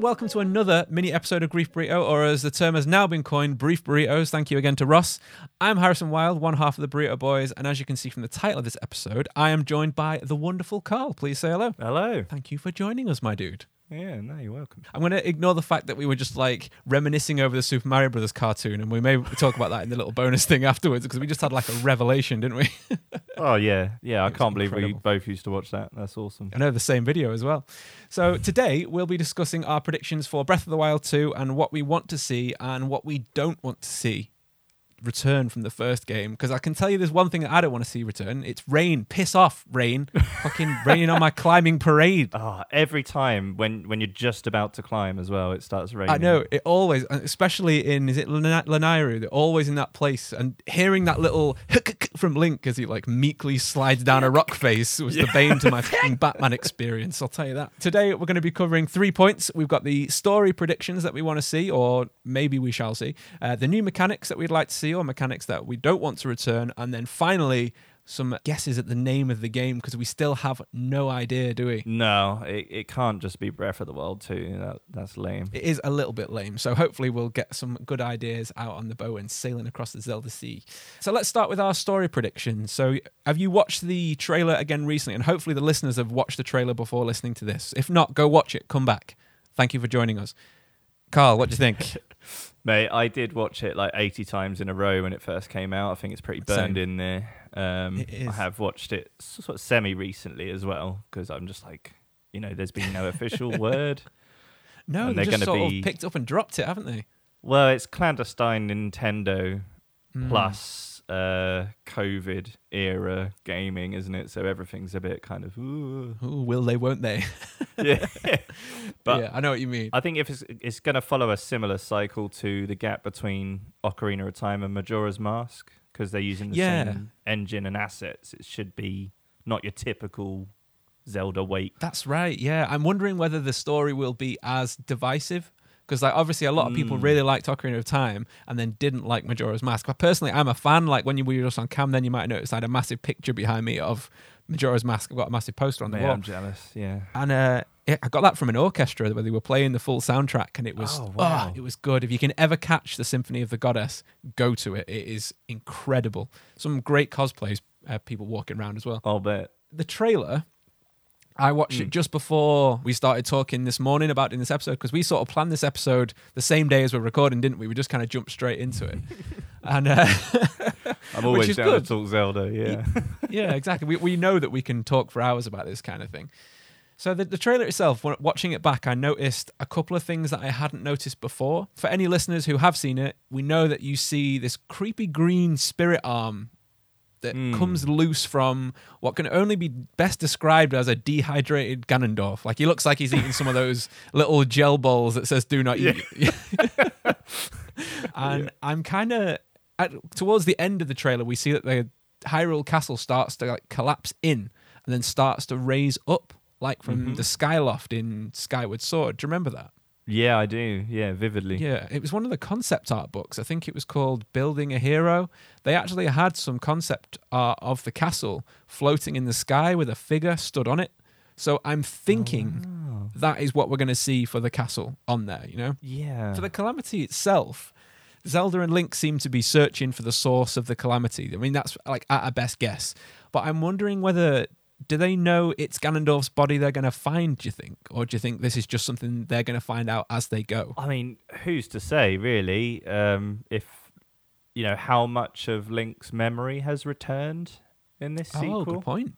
and welcome to another mini episode of Grief Burrito, or as the term has now been coined, Brief Burritos. Thank you again to Ross. I'm Harrison Wild, one half of the Burrito Boys, and as you can see from the title of this episode, I am joined by the wonderful Carl. Please say hello. Hello. Thank you for joining us, my dude. Yeah, no, you're welcome. I'm going to ignore the fact that we were just like reminiscing over the Super Mario Brothers cartoon, and we may talk about that in the little bonus thing afterwards because we just had like a revelation, didn't we? Oh yeah, yeah. I It was can't believe we both used to watch that. That's awesome. I know the same video as well. So today we'll be discussing our predictions for Breath of the Wild 2 and what we want to see and what we don't want to see return from the first game. Because I can tell you there's one thing that I don't want to see return. It's rain. Piss off, rain. Fucking raining on my climbing parade. Ah, every time when when you're just about to climb as well, it starts raining. I know it always, especially in is it Lana- Lanayru? They're always in that place, and hearing that little from Link as he like meekly slides down a rock face was the bane to my fucking Batman experience. I'll tell you that. Today we're going to be covering three points. We've got the story predictions that we want to see, or maybe we shall see, uh, the new mechanics that we'd like to see, or mechanics that we don't want to return, and then finally some guesses at the name of the game because we still have no idea, do we? No, it, it can't just be Breath of the Wild too. That that's lame. It is a little bit lame. So hopefully we'll get some good ideas out on the boat and sailing across the Zelda Sea. So let's start with our story predictions. So have you watched the trailer again recently? And hopefully the listeners have watched the trailer before listening to this. If not, go watch it. Come back. Thank you for joining us. Carl, what do you think? Mate, I did watch it like 80 times in a row when it first came out. I think it's pretty burned Same. in there. Um. I have watched it sort of semi recently as well because I'm just like, you know, there's been no official word. No, And they they're gonna sort be- of picked up and dropped it, haven't they? Well, it's clandestine Nintendo Mm. plus uh, COVID era gaming, isn't it? So everything's a bit kind of ooh. Ooh, will they, won't they? yeah. but yeah, I know what you mean. I think if it's, it's going to follow a similar cycle to the gap between Ocarina of Time and Majora's Mask because they're using the Yeah. same engine and assets, it should be not your typical Zelda wait. That's right. Yeah, I'm wondering whether the story will be as divisive because, like, obviously, a lot of people Mm. really liked Ocarina of Time and then didn't like Majora's Mask. But personally, I'm a fan. Like when you were just on cam, then you might notice I had a massive picture behind me of Majora's Mask. I've got a massive poster on the wall, I'm jealous. Yeah. and uh, I got that from an orchestra where they were playing the full soundtrack, and it was Oh, oh, it was good. If you can ever catch the Symphony of the Goddess, go to it. It is incredible. Some great cosplays, uh, people walking around as well I'll bet. the trailer I watched it Mm. just before we started talking this morning about in this episode because we sort of planned this episode the same day as we're recording, didn't we? We just kind of jumped straight into it, and uh, I'm always down to good. talk Zelda. Yeah. yeah, exactly. We we know that we can talk for hours about this kind of thing. So the, the trailer itself, when watching it back, I noticed a couple of things that I hadn't noticed before. For any listeners who have seen it, we know that you see this creepy green spirit arm that Mm. comes loose from what can only be best described as a dehydrated Ganondorf. Like he looks like he's eating some of those little gel balls that says "Do not eat." and I'm kind of towards the end of the trailer, we see that the Hyrule Castle starts to like collapse in and then starts to raise up, like from Mhm. the Skyloft in Skyward Sword. Do you remember that? yeah, I do. Yeah, vividly. Yeah, it was one of the concept art books. I think it was called Building a Hero. They actually had some concept art of the castle floating in the sky with a figure stood on it. So I'm thinking Oh. that is what we're going to see for the castle on there, you know? Yeah. For the calamity itself, Zelda and Link seem to be searching for the source of the calamity. I mean, that's like at a best guess. But I'm wondering whether do they know it's Ganondorf's body they're going to find, do you think? Or do you think this is just something they're going to find out as they go? I mean, who's to say, really, um, if you know how much of Link's memory has returned in this sequel? Oh, good point.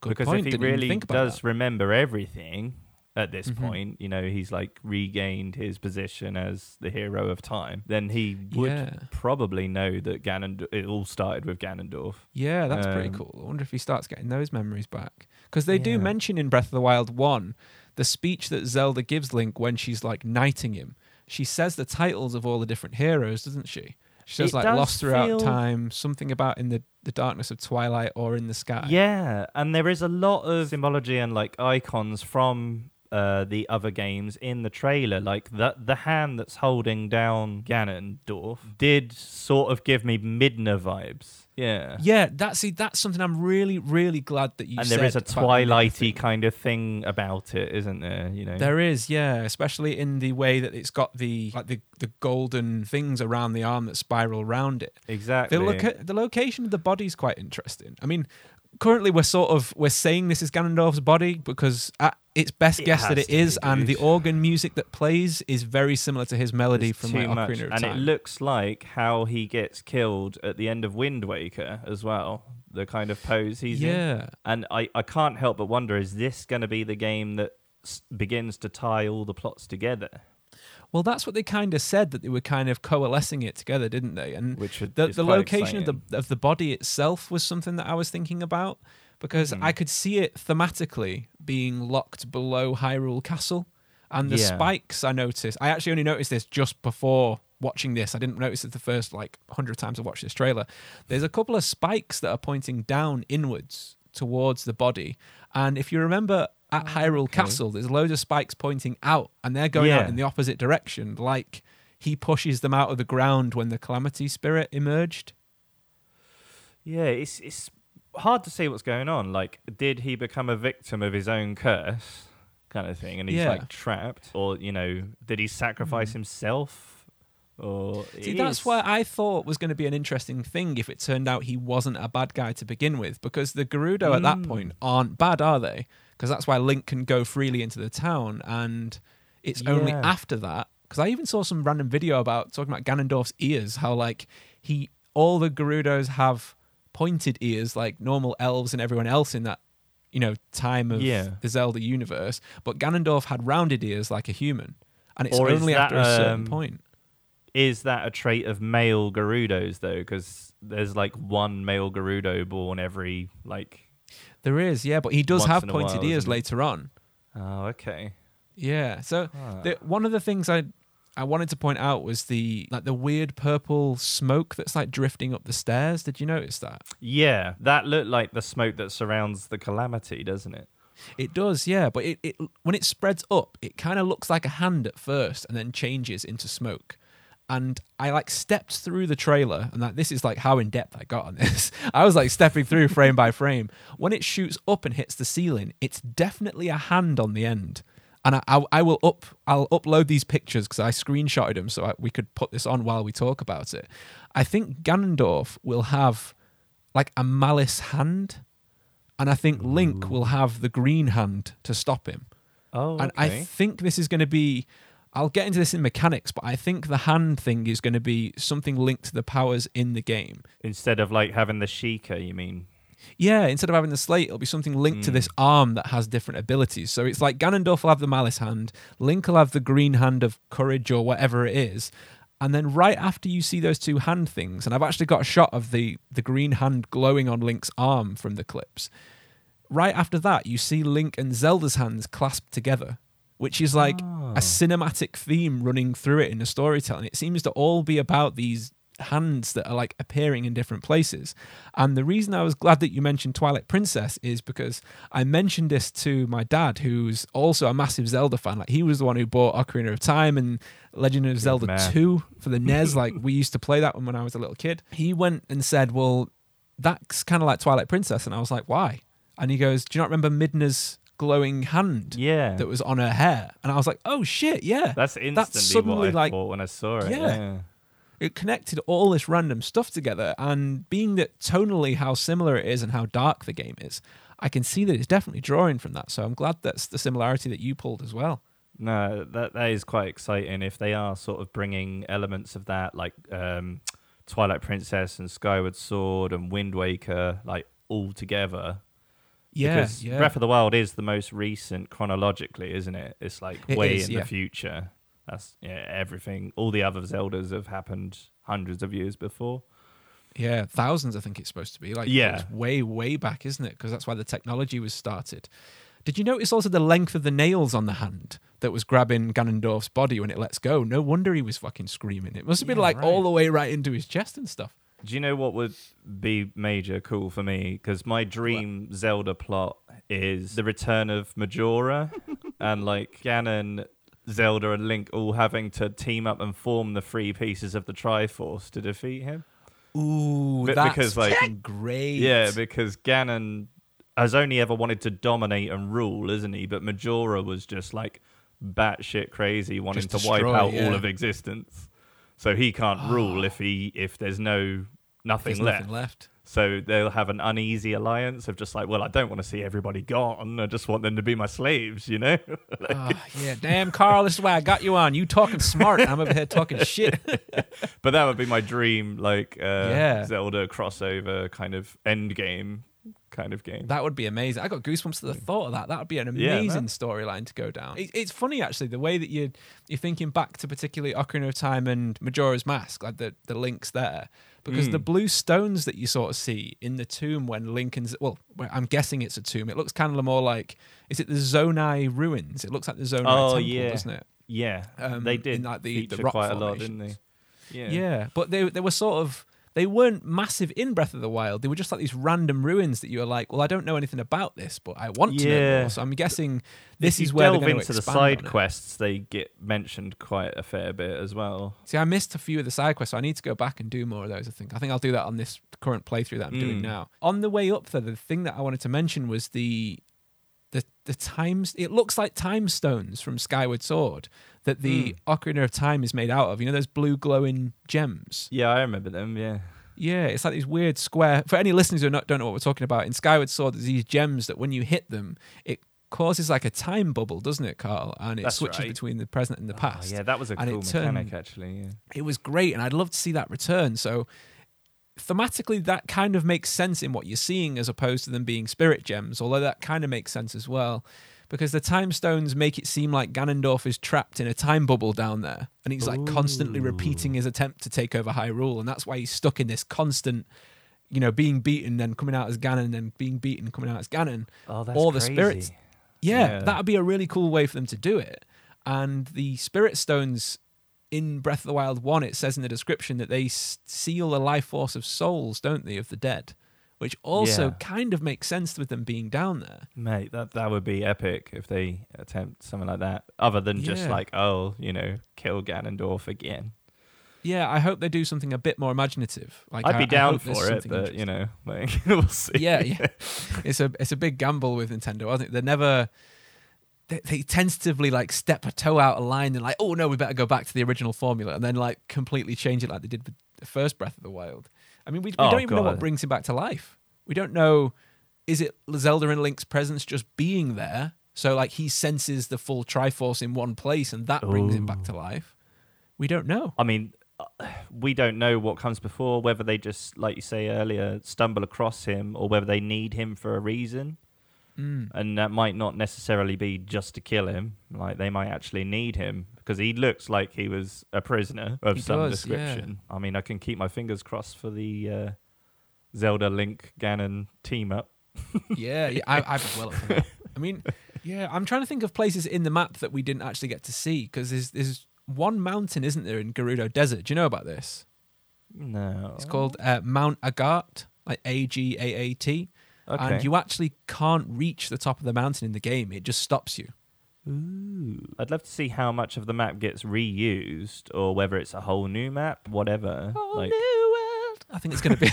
Good because point. if he Didn't really does that. remember everything at this Mhm. point, you know, he's like regained his position as the hero of time, then he would Yeah. probably know that Ganondorf. It all started with Ganondorf. Yeah, that's pretty Um, cool. I wonder if he starts getting those memories back. Because they do mention in Breath of the Wild 1 the speech that Zelda gives Link when she's like knighting him. She says the titles of all the different heroes, doesn't she? She says It like Lost Throughout feel- Time, something about in the, the darkness of twilight or in the sky. Yeah, and there is a lot of symbology and like icons from uh, the other games in the trailer. Like the the hand that's holding down Ganondorf did sort of give me Midna vibes. Yeah. Yeah, that's see, that's something I'm really, really glad that you and said. there is a twilighty kind of thing about it, isn't there? You know. There is, yeah, especially in the way that it's got the like the, the golden things around the arm that spiral around it. exactly. The loca- the location of the body is quite interesting. I mean, currently we're sort of we're saying this is Ganondorf's body because at its best It guess that it is, be, and the organ music that plays is very similar to his melody There's from like much, Ocarina of and Time. it looks like how he gets killed at the end of Wind Waker as well. The kind of pose he's in, yeah, and I, I can't help but wonder: is this going to be the game that s- begins to tie all the plots together? Well, that's what they kind of said that they were kind of coalescing it together, didn't they? And Which would, the the location of the of the body itself was something that I was thinking about because Hmm. I could see it thematically being locked below Hyrule Castle, and the Yeah. spikes I noticed. I actually only noticed this just before watching this. I didn't notice it the first like hundred times I watched this trailer. There's a couple of spikes that are pointing down inwards towards the body, and if you remember. At Hyrule Oh, okay. Castle, there's loads of spikes pointing out, and they're going out in the opposite direction, like he pushes them out of the ground when the Calamity Spirit emerged. Yeah, it's it's hard to see what's going on. Like, did he become a victim of his own curse, kind of thing, and he's Yeah. like trapped, or you know, did he sacrifice himself, or See, that's is- what I thought was going to be an interesting thing if it turned out he wasn't a bad guy to begin with, because the Gerudo at that Mm. point aren't bad, are they? Because that's why Link can go freely into the town, and it's only after that. Because I even saw some random video about talking about Ganondorf's ears, how like he, all the Gerudos have pointed ears like normal elves and everyone else in that, you know, time of Yeah. the Zelda universe, but Ganondorf had rounded ears like a human, and it's Or only that, after a certain um, point. Is that a trait of male Gerudos though? Because there's like one male Gerudo born every like. There is, yeah, but he does Once have pointed while, ears later on. Oh, okay. Yeah. So Ah. the, one of the things I I wanted to point out was the like the weird purple smoke that's like drifting up the stairs. Did you notice that? Yeah, that looked like the smoke that surrounds the calamity, doesn't it? It does, yeah. But it, it when it spreads up, it kind of looks like a hand at first, and then changes into smoke. And I like stepped through the trailer, and that this is like how in depth I got on this. I was like stepping through frame by frame. When it shoots up and hits the ceiling, it's definitely a hand on the end. And I, I, I will up, I'll upload these pictures because I screenshotted them so I, we could put this on while we talk about it. I think Ganondorf will have like a malice hand, and I think Link will have the green hand to stop him. Oh, And I think this is going to be. I'll get into this in mechanics, but I think the hand thing is going to be something linked to the powers in the game. Instead of like having the Sheikah, you mean? Yeah, instead of having the slate, it'll be something linked to Mm. this arm that has different abilities. So it's like Ganondorf will have the malice hand, Link will have the green hand of courage or whatever it is. And then right after you see those two hand things, and I've actually got a shot of the, the green hand glowing on Link's arm from the clips. Right after that, you see Link and Zelda's hands clasped together, which is like Oh. a ah. cinematic theme running through it in the storytelling. It seems to all be about these hands that are like appearing in different places. And the reason I was glad that you mentioned Twilight Princess is because I mentioned this to my dad, who's also a massive Zelda fan. Like he was the one who bought Ocarina of Time and Legend of Zelda man. 2 for the NES. like we used to play that one when I was a little kid. He went and said, Well, that's kind of like Twilight Princess. And I was like, Why? And he goes, Do you not remember Midna's glowing hand Yeah, that was on her hair? And I was like, Oh shit, yeah. that's instantly suddenly what I like- thought when I saw it. Yeah. Yeah. it connected all this random stuff together and being that tonally how similar it is and how dark the game is i can see that it's definitely drawing from that so i'm glad that's the similarity that you pulled as well No, that that is quite exciting. If they are sort of bringing elements of that, like um, Twilight Princess and Skyward Sword and Wind Waker, like all together. Yeah because yeah Breath of the Wild is the most recent chronologically, isn't it? It's like It way is, in yeah. the future. That's yeah, everything. All the other Zeldas have happened hundreds of years before. yeah thousands i think it's supposed to be like Yeah. it's way way back isn't it because that's why the technology was started did you notice also the length of the nails on the hand that was grabbing Ganondorf's body when it lets go? No wonder he was fucking screaming. It must have been Yeah, like right. all the way right into his chest and stuff. Do you know what would be major cool for me? Because my dream Zelda plot is the return of Majora and like Ganon, Zelda, and Link all having to team up and form the three pieces of the Triforce to defeat him. Ooh, Be- that's because, like- fucking great. Yeah, because Ganon has only ever wanted to dominate and rule, isn't he? But Majora was just like batshit crazy, wanting Just to wipe destroy, out yeah. all of existence. So he can't rule if he if there's no nothing There's left. nothing left. So they'll have an uneasy alliance of just like, well, I don't want to see everybody gone. I just want them to be my slaves, you know? Oh, yeah, damn, Carl, this is why I got you on. You talking smart. I'm over here talking shit. but that would be my dream, like uh, Yeah. Zelda crossover kind of end game kind of game. That would be amazing. I got goosebumps at the thought of that. That would be an amazing man. storyline to go down. It, it's funny actually the way that you you're thinking back to particularly Ocarina of Time and Majora's Mask, like the the links there, because Mm. the blue stones that you sort of see in the tomb when Lincoln's well, I'm guessing it's a tomb. It looks kind of more like is it the Zonai ruins? It looks like the Zonai Oh, temple, yeah. doesn't it? yeah, Um, they in, did like, the- the rock quite a lot, didn't they? formations. Yeah. Yeah, but they they were sort of they weren't massive in Breath of the Wild. They were just like these random ruins that you were like, well, I don't know anything about this, but I want to know more. So I'm guessing this is where they're delve going into to the side quests, they get mentioned quite a fair bit as well. See, I missed a few of the side quests, so I need to go back and do more of those. I think. I think I'll do that on this current playthrough that I'm doing Mm. now. On the way up though, the thing that I wanted to mention was the the the times. It looks like time stones from Skyward Sword that the hmm. Ocarina of Time is made out of. You know those blue glowing gems. Yeah, I remember them. Yeah, Yeah, it's like these weird square. For any listeners who not, don't know what we're talking about, in Skyward Sword, there's these gems that when you hit them, it causes like a time bubble, doesn't it, Carl? And it That's switches right. between the present and the ah, past. Oh, yeah, that was a And cool turned- mechanic actually. Yeah. It was great, and I'd love to see that return. So thematically, that kind of makes sense in what you're seeing as opposed to them being spirit gems, although that kind of makes sense as well. Because the time stones make it seem like Ganondorf is trapped in a time bubble down there, and he's like constantly repeating his attempt to take over Hyrule, and that's why he's stuck in this constant, you know, being beaten, then coming out as Ganon, then being beaten, coming out as Ganon. Oh, that's All the crazy. spirits Yeah, Yeah. that'd be a really cool way for them to do it. And the spirit stones in Breath of the Wild 1, it says in the description that they seal the life force of souls, don't they, of the dead? Which also Yeah. kind of makes sense with them being down there. Mate, that that would be epic if they attempt something like that. Other than just like, oh, you know, kill Ganondorf again. Yeah, I hope they do something a bit more imaginative. Like I'd I- be down for it, but you know, like we'll see. yeah, yeah. It's a it's a big gamble with Nintendo. I think they're never they, they tentatively like step a toe out of line and like, oh no, we better go back to the original formula, and then like completely change it like they did with the first Breath of the Wild. I mean, we, we Oh, don't even know what brings him back to life. We don't know. Is it Zelda and Link's presence just being there? So like he senses the full Triforce in one place, and that brings him back to life. We don't know. I mean, uh, we don't know what comes before, whether they just, like you say earlier, stumble across him or whether they need him for a reason. Mm. And that might not necessarily be just to kill him. Like, they might actually need him because he looks like he was a prisoner of He some does, yeah. description. I mean, I can keep my fingers crossed for the uh, Zelda Link Ganon team up. Yeah, yeah I, I'd well up for that. I mean, yeah, I'm trying to think of places in the map that we didn't actually get to see because there's there's one mountain, isn't there, in Gerudo Desert? Do you know about this? No. It's called uh, Mount Agaat, like A G A A T, Okay. and you actually can't reach the top of the mountain in the game. It just stops you. Ooh. I'd love to see how much of the map gets reused or whether it's a whole new map, whatever. like, new world. I think it's going to be.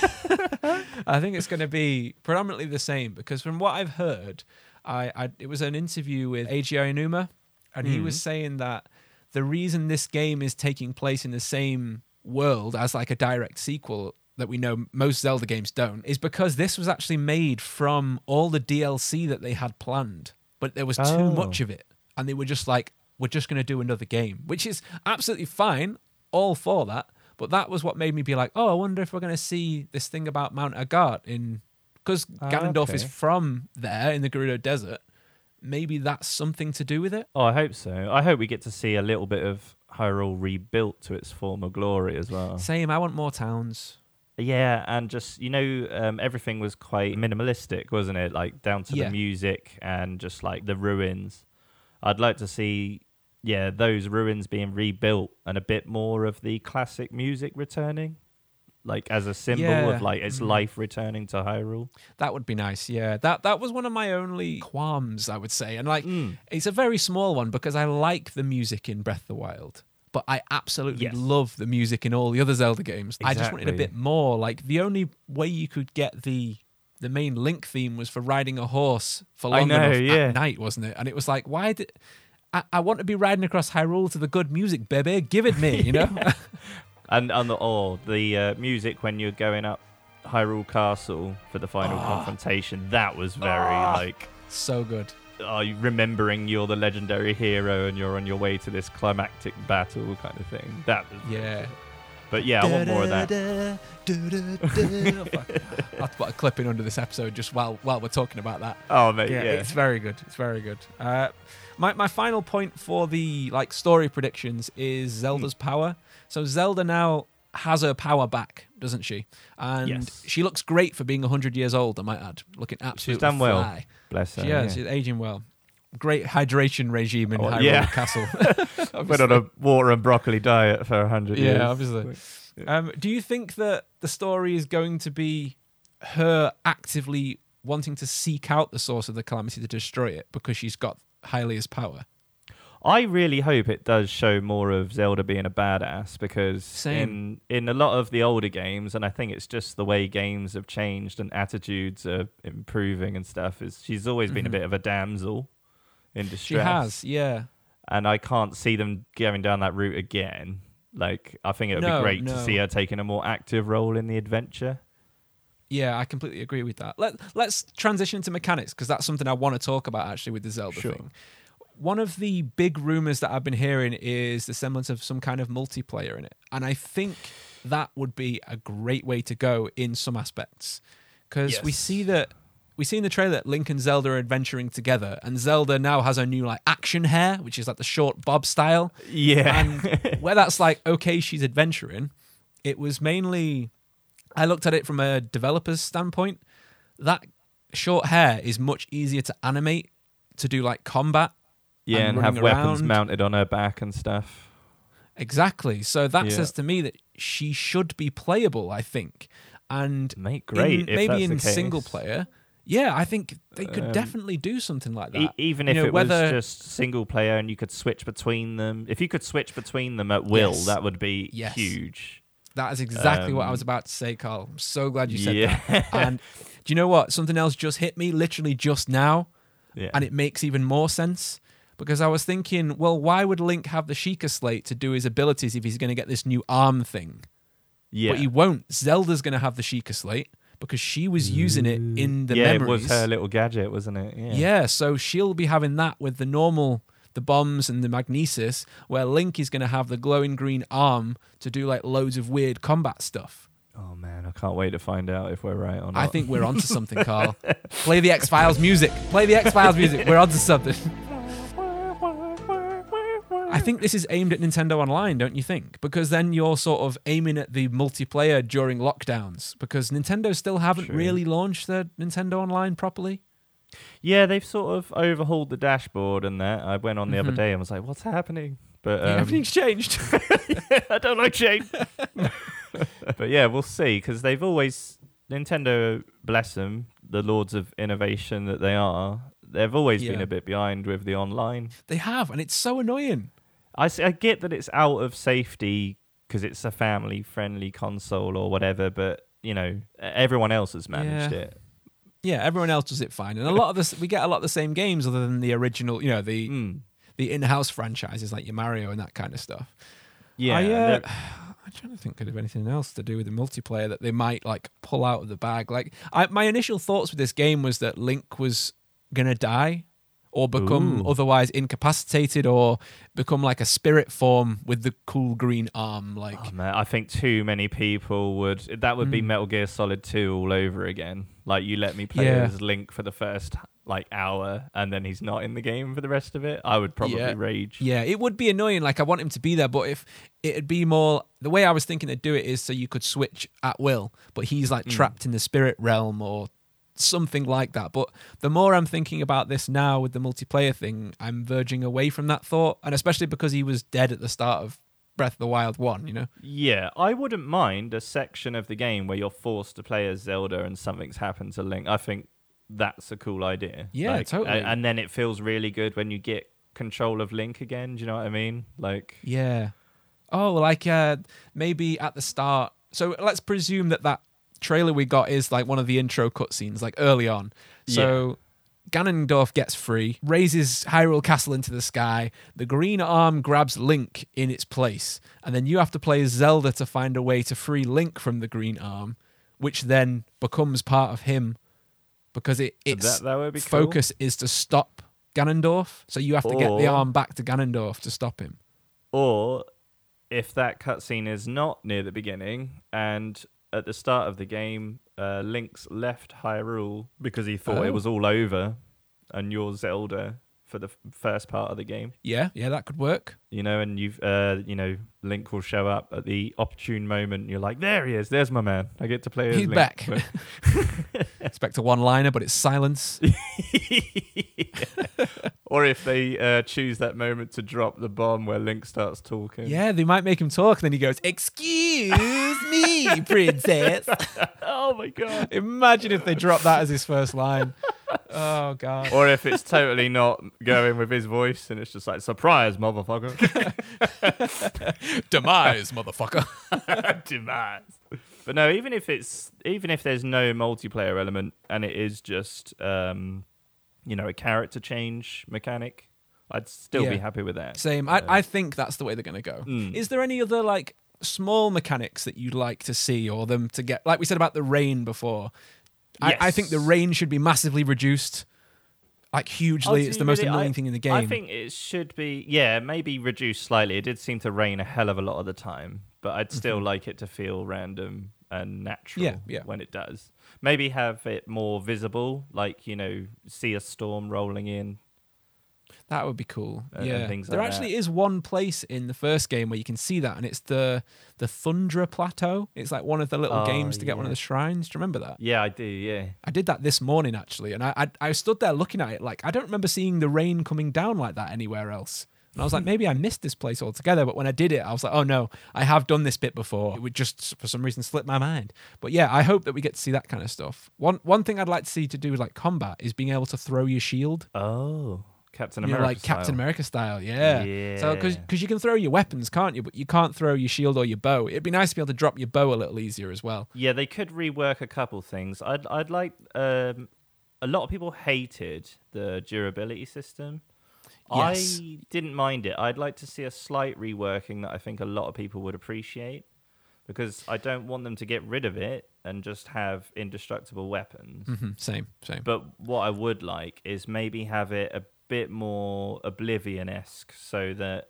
I think it's going to be predominantly the same because from what I've heard, I, I it was an interview with Eiji Aonuma, and he was mm. saying that the reason this game is taking place in the same world as like a direct sequel that we know most Zelda games don't is because this was actually made from all the DLC that they had planned, but there was too Oh. much of it, and they were just like, "We're just going to do another game," which is absolutely fine, all for that. But that was what made me be like, "Oh, I wonder if we're going to see this thing about Mount Agaat in because Ah, Ganondorf is from there in the Gerudo Desert. Maybe that's something to do with it." oh, I hope so. I hope we get to see a little bit of Hyrule rebuilt to its former glory as well. Same. I want more towns. Yeah, and just you know, um, everything was quite minimalistic, wasn't it? Like down to Yeah. the music and just like the ruins. I'd like to see, yeah, those ruins being rebuilt and a bit more of the classic music returning, like as a symbol Yeah. of like its Mm. life returning to Hyrule. That would be nice. Yeah, that that was one of my only qualms, I would say, and like Mm. it's a very small one because I like the music in Breath of the Wild, but I absolutely Yes. love the music in all the other Zelda games. I just wanted a bit more. Like the only way you could get the the main Link theme was for riding a horse for long know, enough yeah. at night, wasn't it? And it was like, why did I, I want to be riding across Hyrule to the good music, baby? Give it me, you know? And on the oh, the uh, music when you're going up Hyrule Castle for the final Ah. confrontation, that was very Ah. like so good. Are you remembering you're the legendary hero and you're on your way to this climactic battle kind of thing. That was Yeah. But yeah, I want more of that. that. I'll put a clip in under this episode just while while we're talking about that. Oh mate, yeah, yeah. it's very good. It's very good. Uh, my my final point for the like story predictions is Zelda's Hmm. power. So Zelda now has her power back, doesn't she? And Yes. she looks great for being hundred years old. I might add, looking absolutely She's done well. Bless her. She yeah. She's aging well. Great hydration regime in Oh, Hyrule yeah. Castle. Went on a water and broccoli diet for a hundred years. Yeah, obviously. Um, do you think that the story is going to be her actively wanting to seek out the source of the calamity to destroy it because she's got Hylia's power? I really hope it does show more of Zelda being a badass because Same. in in a lot of the older games, and I think it's just the way games have changed and attitudes are improving and stuff. Is she's always been a Mhm. bit of a damsel in distress. She has, yeah. and I can't see them going down that route again. Like I think it would No, be great no. to see her taking a more active role in the adventure. Yeah, I completely agree with that. Let Let's transition to mechanics because that's something I want to talk about actually with the Zelda Sure. thing. One of the big rumors that I've been hearing is the semblance of some kind of multiplayer in it, and I think that would be a great way to go in some aspects. Because we see that we see in the trailer that Link and Zelda are adventuring together, and Zelda now has her new like action hair, which is like the short bob style, Yeah, and where that's like okay she's adventuring it was mainly i looked at it from a developer's standpoint that short hair is much easier to animate to do like combat yeah, and and have weapons around. mounted on her back and stuff. exactly so that Yeah. says to me that she should be playable i think and Mate, great. in- maybe in single player yeah i think they could Um, definitely do something like that E- even You if know, it whether- was just single player and you could switch between them, if you could switch between them at will, Yes. that would be Yes. huge. that is exactly what i um, was about to say carl i'm so glad you said yeah. that and do you know what something else just hit me literally just now yeah. and it makes even more sense because I was thinking, well, why would Link have the Sheikah slate to do his abilities if he's going to get this new arm thing? yeah. But he won't. Zelda's going to have the Sheikah slate because she was using it in the yeah, memories. it was her little gadget, wasn't it? Yeah. yeah, so she'll be having that with the normal, the bombs and the magnesis, where Link is going to have the glowing green arm to do like loads of weird combat stuff. Oh man, I can't wait to find out if we're right or not. I think we're onto something, Carl. Play the X Files music. Play the X Files music. We're onto something. I think this is aimed at Nintendo Online, don't you think? Because then you're sort of aiming at the multiplayer during lockdowns. Because Nintendo still haven't True. really launched their Nintendo Online properly. Yeah, they've sort of overhauled the dashboard and that. I went on the other Mhm. day and was like, "What's happening?" But Yeah, um, everything's changed. I don't like change. but yeah, we'll see because they've always Nintendo, bless them, the lords of innovation that they are. They've always been a bit behind with the online. they have, and it's so annoying. I, I get that it's out of safety because it's a family-friendly console or whatever, but you know everyone else has managed Yeah. it. Yeah, everyone else does it fine, and a lot of this we get a lot of the same games other than the original, you know, the Mm. the in-house franchises like your Mario and that kind of stuff. Yeah, I, uh, I'm trying to think of anything else to do with the multiplayer that they might like pull out of the bag. Like, I, my initial thoughts with this game was that Link was gonna die or become Ooh. otherwise incapacitated or become like a spirit form with the cool green arm. Like, Oh, man, I think too many people would. That would be Mm. Metal Gear Solid 2 all over again. Like you let me play Yeah. as Link for the first like hour, and then he's not in the game for the rest of it. I would probably Yeah. rage. Yeah, it would be annoying. Like I want him to be there, but if it'd be more the way I was thinking to do it is so you could switch at will, but he's like Mm. trapped in the spirit realm or something like that. But the more I'm thinking about this now with the multiplayer thing, I'm verging away from that thought, and especially because he was dead at the start of Breath of the Wild one. You know? Yeah, I wouldn't mind a section of the game where you're forced to play as Zelda and something's happened to Link. I think that's a cool idea. Yeah, Like, totally. And then it feels really good when you get control of Link again. Do you know what I mean? Like, Yeah. Oh, like uh, maybe at the start. So let's presume that that trailer we got is like one of the intro cutscenes, like early on. So Ganondorf gets free, raises Hyrule Castle into the sky. The green arm grabs Link in its place, and then you have to play as Zelda to find a way to free Link from the green arm, which then becomes part of him because it its that, that be cool. focus is to stop Ganondorf. So you have to get the arm back to Ganondorf to stop him. Or if that cutscene is not near the beginning and at the start of the game, uh, Link's left Hyrule because he thought Oh. it was all over, and you're Zelda for the first part of the game. Yeah, yeah, that could work. You know, and you've, uh, you know, Link will show up at the opportune moment. You're like, there he is. There's my man. I get to play as He's Link. back. Expect a one-liner, but it's silence. or if they uh, choose that moment to drop the bomb where Link starts talking. Yeah, they might make him talk, and then he goes, "Excuse me, princess." Oh my god. Imagine if they dropped that as his first line. Oh god. or if it's totally not going with his voice and it's just like surprise motherfucker Demise, motherfucker. demise but no even if it's even if there's no multiplayer element and it is just um you know a character change mechanic i'd still be happy with that Same. I, I think that's the way they're going to go. Mm. Is there any other like small mechanics that you'd like to see, or them to get? Like we said about the rain before. I, I think the Yes. rain should be massively reduced, like hugely. It's the most annoying I- thing in the game. I think it should be, yeah, maybe reduced slightly. It did seem to rain a hell of a lot of the time, but I'd still like it to feel random and natural Mm-hmm. Yeah, yeah. when it does. Maybe have it more visible, like, you know, see a storm rolling in. That would be cool. And yeah, things there like actually that. is one place in the first game where you can see that, and it's the the Thundra Plateau. It's like one of the little Oh, games to get one of the shrines. Do you remember that? Yeah, I do, yeah. I did that this morning actually, and I, I I stood there looking at it like I don't remember seeing the rain coming down like that anywhere else. And I was like, maybe I missed this place altogether. But when I did it, I was like, oh no, I have done this bit before. It would just for some reason slip my mind. But yeah, I hope that we get to see that kind of stuff. One one thing I'd like to see to do with like combat is being able to throw your shield. Oh, Captain America. like Captain. America style, yeah. So Yeah. because you can throw your weapons, can't you? But you can't throw your shield or your bow. It'd be nice to be able to drop your bow a little easier as well. Yeah, they could rework a couple things. I'd I'd like um, a lot of people hated the durability system. Yes. I didn't mind it. I'd like to see a slight reworking that I think a lot of people would appreciate because I don't want them to get rid of it and just have indestructible weapons. hmm Same, same. But what I would like is maybe have it a bit more Oblivion esque so that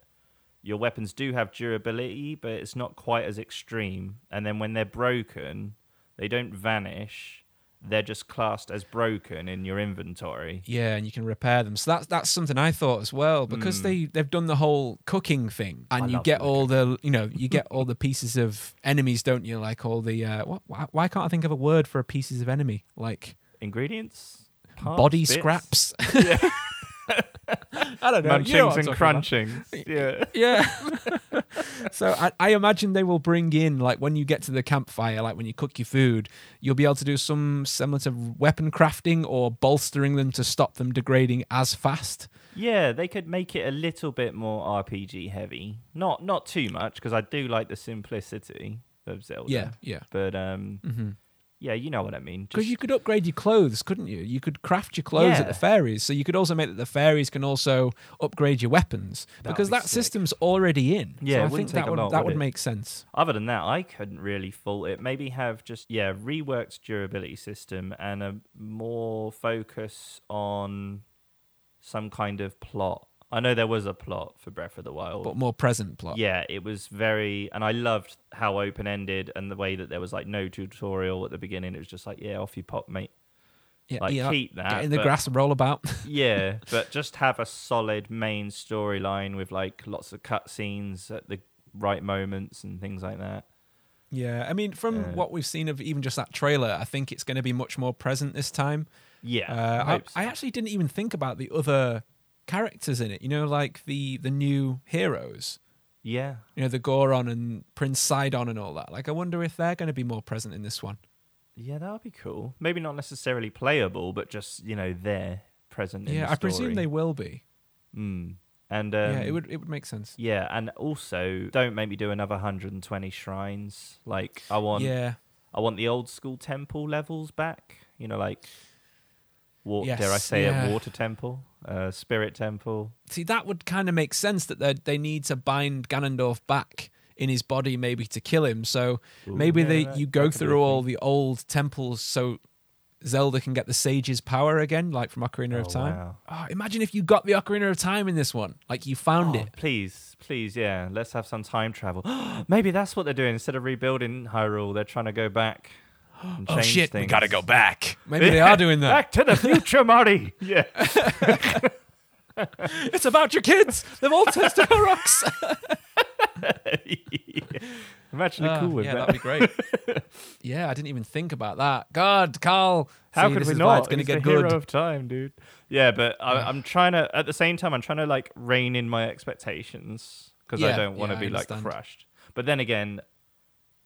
your weapons do have durability, but it's not quite as extreme. And then when they're broken, they don't vanish. They're just classed as broken in your inventory. Yeah, and you can repair them. So that's that's something I thought as well because Mm. they they've done the whole cooking thing, and I you get the all the you know you get all the pieces of enemies, don't you? Like all the uh, what, why, why can't I think of a word for a pieces of enemy? Like Ingredients? Parts, body bits? scraps. Yeah. I don't know. Munchings you know and talking about. crunchings. Yeah. Yeah. so I, I imagine they will bring in like when you get to the campfire, like when you cook your food, you'll be able to do some similar to weapon crafting or bolstering them to stop them degrading as fast. Yeah, they could make it a little bit more RPG heavy. Not not too much because I do like the simplicity of Zelda. Yeah, yeah. But um hmm yeah, you know what I mean. Because you could upgrade your clothes, couldn't you? You could craft your clothes at the fairies, so you could also make that the fairies can also upgrade your weapons That'd because be that sick. system's already in. Yeah, so I think that would lot, that would would make sense. Other than that, I couldn't really fault it. Maybe have just yeah reworked durability system and a more focus on some kind of plot. I know there was a plot for Breath of the Wild. But more present plot. Yeah, it was very, and I loved how open ended and the way that there was like no tutorial at the beginning. It was just like, yeah, off you pop, mate. yeah, Like yeah. keep that. Get in the but- grass and roll about. Yeah, but just have a solid main storyline with like lots of cutscenes at the right moments and things like that. yeah, I mean, from Uh, what we've seen of even just that trailer, I think it's going to be much more present this time. Yeah, Uh, I, hope so. I actually didn't even think about the other characters in it. You know, like the the new heroes. yeah. You know, the Goron and Prince Sidon and all that. Like, I wonder if they're going to be more present in this one. Yeah, that would be cool. Maybe not necessarily playable, but just you know there, present. in yeah, I presume they will be. Mm. And um, yeah, it would it would make sense. Yeah, and also don't make me do another 120 shrines. Like I want, Yeah, I want the old school temple levels back. You know, like, wa- dare I say yeah. it, water temple, uh, spirit temple. see that would kind of make sense that they they need to bind Ganondorf back in his body maybe to kill him. So maybe yeah, they that- you go could be a through all the old temples so Zelda can get the sage's power again, like from Ocarina of Oh, Time. wow. Oh, imagine if you got the Ocarina of Time in this one, like you found Oh, it. Please, please, yeah. Let's have some time travel. Maybe that's what they're doing. Instead of rebuilding Hyrule, they're trying to go back. And Oh change shit, we gotta go back. Maybe they are doing that. Back to the future, Marty. Yeah. It's about your kids. They've all testicle rocks. Imagine a Ah, cool with yeah, that. that'd be great. yeah, I didn't even think about that. God, Carl. How See, could we is why not? It's gonna He's get the good. hero of time, dude. Yeah, but I, I'm trying to. At the same time, I'm trying to like rein in my expectations because I don't want to yeah, be like crushed. But then again,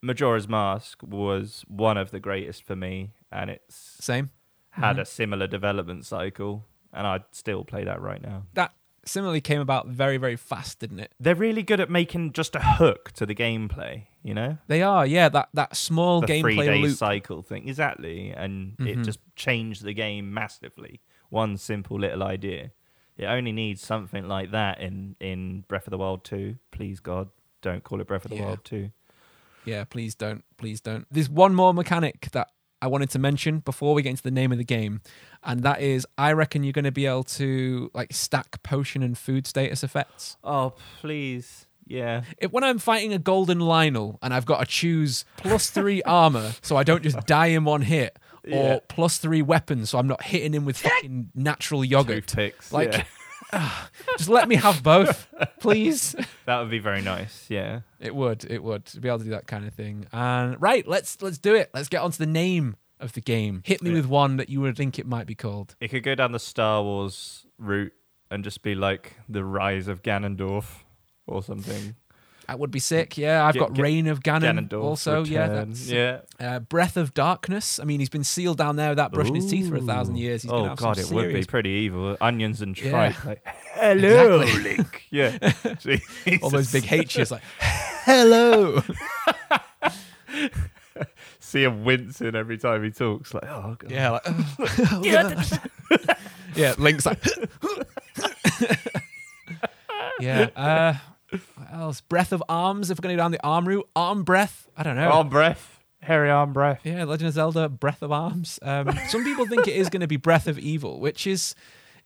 Majora's Mask was one of the greatest for me, and it's Same. had Mm-hmm. a similar development cycle, and I'd still play that right now. That similarly came about very, very fast, didn't it? They're really good at making just a hook to the gameplay, you know? They are, yeah. That that small the three gameplay day loop. cycle thing. Exactly. And it Mhm. just changed the game massively. One simple little idea. It only needs something like that in, in Breath of the Wild 2. Please, God, don't call it Breath of the Yeah. Wild 2. Yeah, please don't, please don't. There's one more mechanic that I wanted to mention before we get into the name of the game, and that is I reckon you're going to be able to like stack potion and food status effects. Oh, please. Yeah. If, when I'm fighting a golden Lynel and I've got to choose plus three armor so I don't just die in one hit, or Yeah. plus three weapons so I'm not hitting him with fucking natural yogurt. Toothpicks. Like, yeah. Just let me have both, please. That would be very nice. Yeah. It would, it would to be able to do that kind of thing. And right, let's let's do it. Let's get on to the name of the game. Hit me Yeah. with one that you would think it might be called. It could go down the Star Wars route and just be like the rise of Ganondorf or something. That would be sick. Yeah, I've Get- got get Reign of Ganon. Ganondorf also, yeah, that's yeah. uh, Breath of Darkness. I mean, he's been sealed down there without brushing his teeth for a thousand years. He's oh have god, some it would be pretty evil. Onions and Yeah. tripe. Like, Hello, Exactly. Link. Yeah. all those big H's like, hello. See him wincing every time he talks. Like, oh god. yeah, like, yeah. Link's like, yeah. Uh, what else? Breath of Arms. If we're going to go down the arm route, arm breath. I don't know. Arm breath. Harry arm breath. Yeah, Legend of Zelda Breath of Arms. Um, some people think it is going to be Breath of Evil, which is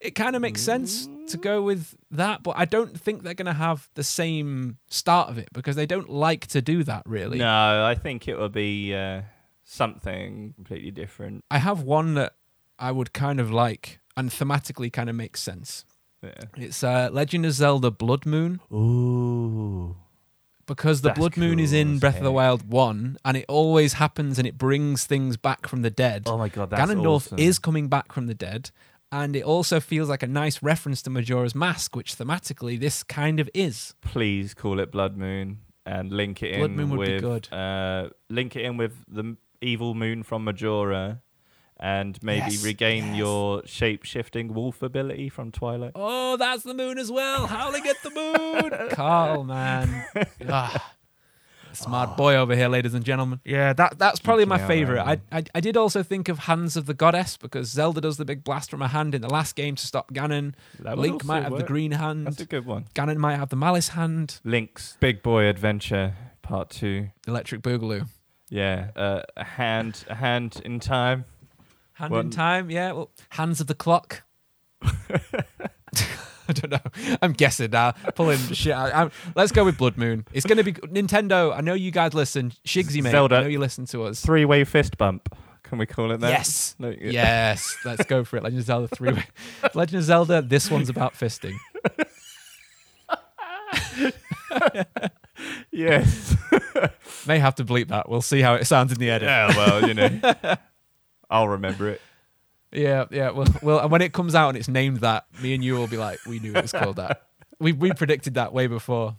it kind of makes sense to go with that, but I don't think they're going to have the same start of it because they don't like to do that really. No, I think it will be uh, something completely different. I have one that I would kind of like and thematically kind of makes sense. Yeah. It's uh, Legend of Zelda Blood Moon Ooh. because the That's Blood Moon is in as Breath of the heck. Wild 1 and it always happens and it brings things back from the dead. Oh my god, that's Ganondorf awesome. is coming back from the dead, and it also feels like a nice reference to Majora's Mask, which thematically this kind of is. Please call it Blood Moon and link it Blood in Moon would be with good. Uh, link it in with the m- evil moon from Majora, and maybe Yes, regain yes. your shape shifting wolf ability from Twilight. Oh, that's the moon as well. Howling at the moon. Carl, man. Ah, smart boy over here, ladies and gentlemen. Yeah, that that's probably my favorite. I. I I did also think of Hands of the Goddess because Zelda does the big blast from her hand in the last game to stop Ganon. That Link also might have the green hand. That's a good one. Ganon might have the malice hand. Link's Big Boy Adventure Part Two. Electric Boogaloo. Yeah, uh, a hand, a hand in time. Hand Well- in time, yeah. Well, hands of the clock. I don't know. I'm guessing now. Pulling shit out. I'm- let's go with Blood Moon. It's going to be Nintendo. I know you guys listen. Shigsy, mate. Zelda. I know you listen to us. Three way fist bump. Can we call it that? Yes. No, yeah. Yes. Let's go for it. Legend of Zelda 3 way. Legend of Zelda, this one's about fisting. Yes. May have to bleep that. We'll see how it sounds in the edit. yeah. Well, you know, I'll remember it. Yeah, yeah. Well, well, and when it comes out and it's named that, me and you will be like, we knew it was called that. We we predicted that way before.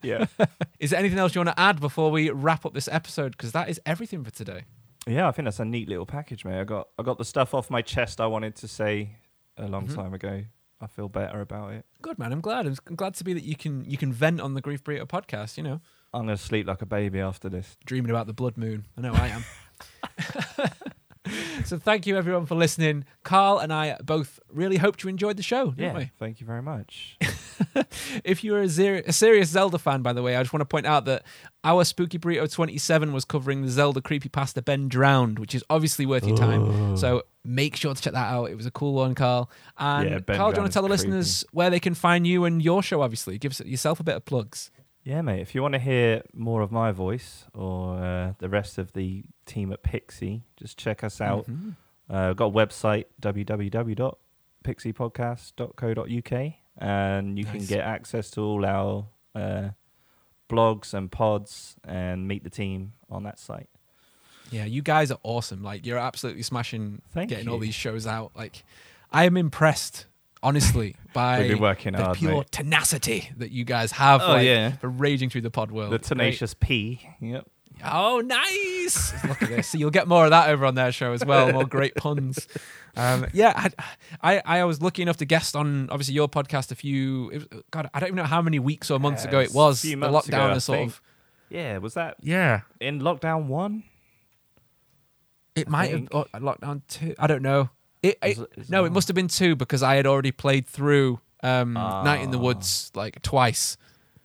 Yeah. Is there anything else you want to add before we wrap up this episode? Because that is everything for today. Yeah, I think that's a neat little package, mate. I got I got the stuff off my chest I wanted to say a long Mhm. time ago. I feel better about it. Good man. I'm glad. I'm glad to be that you can you can vent on the Grief Burrito podcast. You know, I'm gonna sleep like a baby after this. dreaming about the blood moon. I know I am. so thank you everyone for listening. Carl and I both really hoped you enjoyed the show, didn't Yeah, we? thank you very much. If you're a, a serious Zelda fan, by the way, I just want to point out that our Spooky Burrito 27 was covering the Zelda creepypasta Ben Drowned, which is obviously worth your time. Oh. So make sure to check that out. It was a cool one, Carl. And Yeah, Carl, do you want to tell the is listeners where they can find you and your show, obviously? Give yourself a bit of plugs. Yeah, mate. If you want to hear more of my voice or uh, the rest of the team at Pixie, just check us out. Mhm. Uh, we've got a website, www.pixiepodcast.co.uk, and you can get access to all our uh, blogs and pods and meet the team on that site. Yeah, you guys are awesome. Like, you're absolutely smashing Thank getting all these shows out. Like, I am impressed, honestly, by We've been working the hard, pure mate. tenacity that you guys have Oh, like, yeah. for raging through the pod world. The It's great. tenacious P. Yep. Oh, nice! Look at this. So you'll get more of that over on their show as well. More great puns. Um, yeah, I, I I was lucky enough to guest on obviously your podcast a few. It was, God, I don't even know how many weeks or months Yeah, ago it it was a was. few The lockdown ago, I is sort think. of Yeah, was that yeah. in lockdown one? It I might have think. oh, lockdown two. I don't know. It, Is it- it- is no, it must have been two because I had already played through um, Night in the Ah. Woods like twice.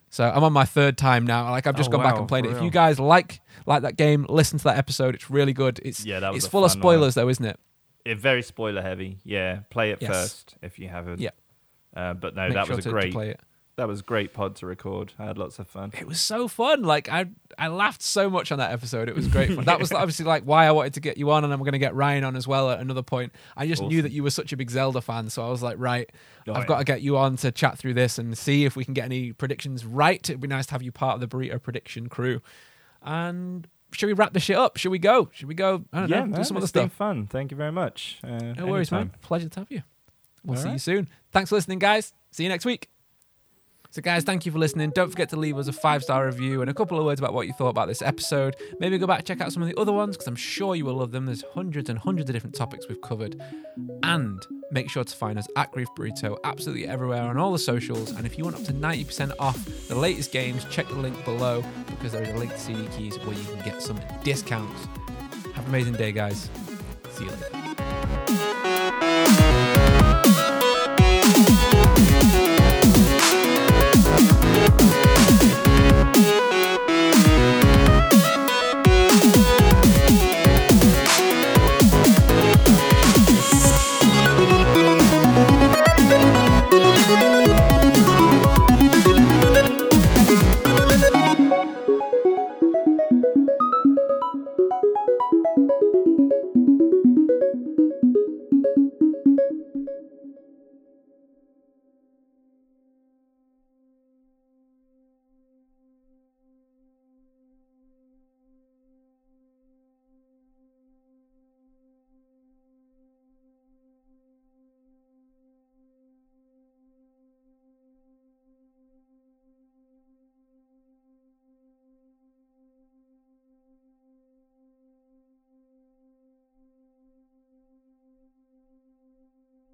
So I'm on my third time now. Like I've just Oh, gone back and played it. If you guys like like that game, listen to that episode. It's really good. It's Yeah, that was it's full of fun one. spoilers though, isn't it? It, very spoiler heavy. Yeah, play it Yes. first if you haven't. Yeah. Uh, but no, Make that sure was a to great. play it. That was great pod to record. I had lots of fun. It was so fun. Like I I laughed so much on that episode. It was great fun. That was obviously like why I wanted to get you on, and I'm going to get Ryan on as well at another point. I just knew that you were such a big Zelda fan, so I was like, right, Oh, I've yeah. got to get you on to chat through this and see if we can get any predictions right. It'd be nice to have you part of the burrito prediction crew. And should we wrap the shit up? Should we go? Should we go? I don't yeah, know. man, do some other it's been stuff. fun. Thank you very much. Uh, No worries, man. Pleasure to have you. We'll All see you soon. Thanks for listening, guys. See you next week. So, guys, thank you for listening. Don't forget to leave us a five star review and a couple of words about what you thought about this episode. Maybe go back and check out some of the other ones because I'm sure you will love them. There's hundreds and hundreds of different topics we've covered. And make sure to find us at Grief Burrito absolutely everywhere on all the socials. And if you want up to 90% off the latest games, check the link below because there is a link to CD keys where you can get some discounts. Have an amazing day, guys. See you later.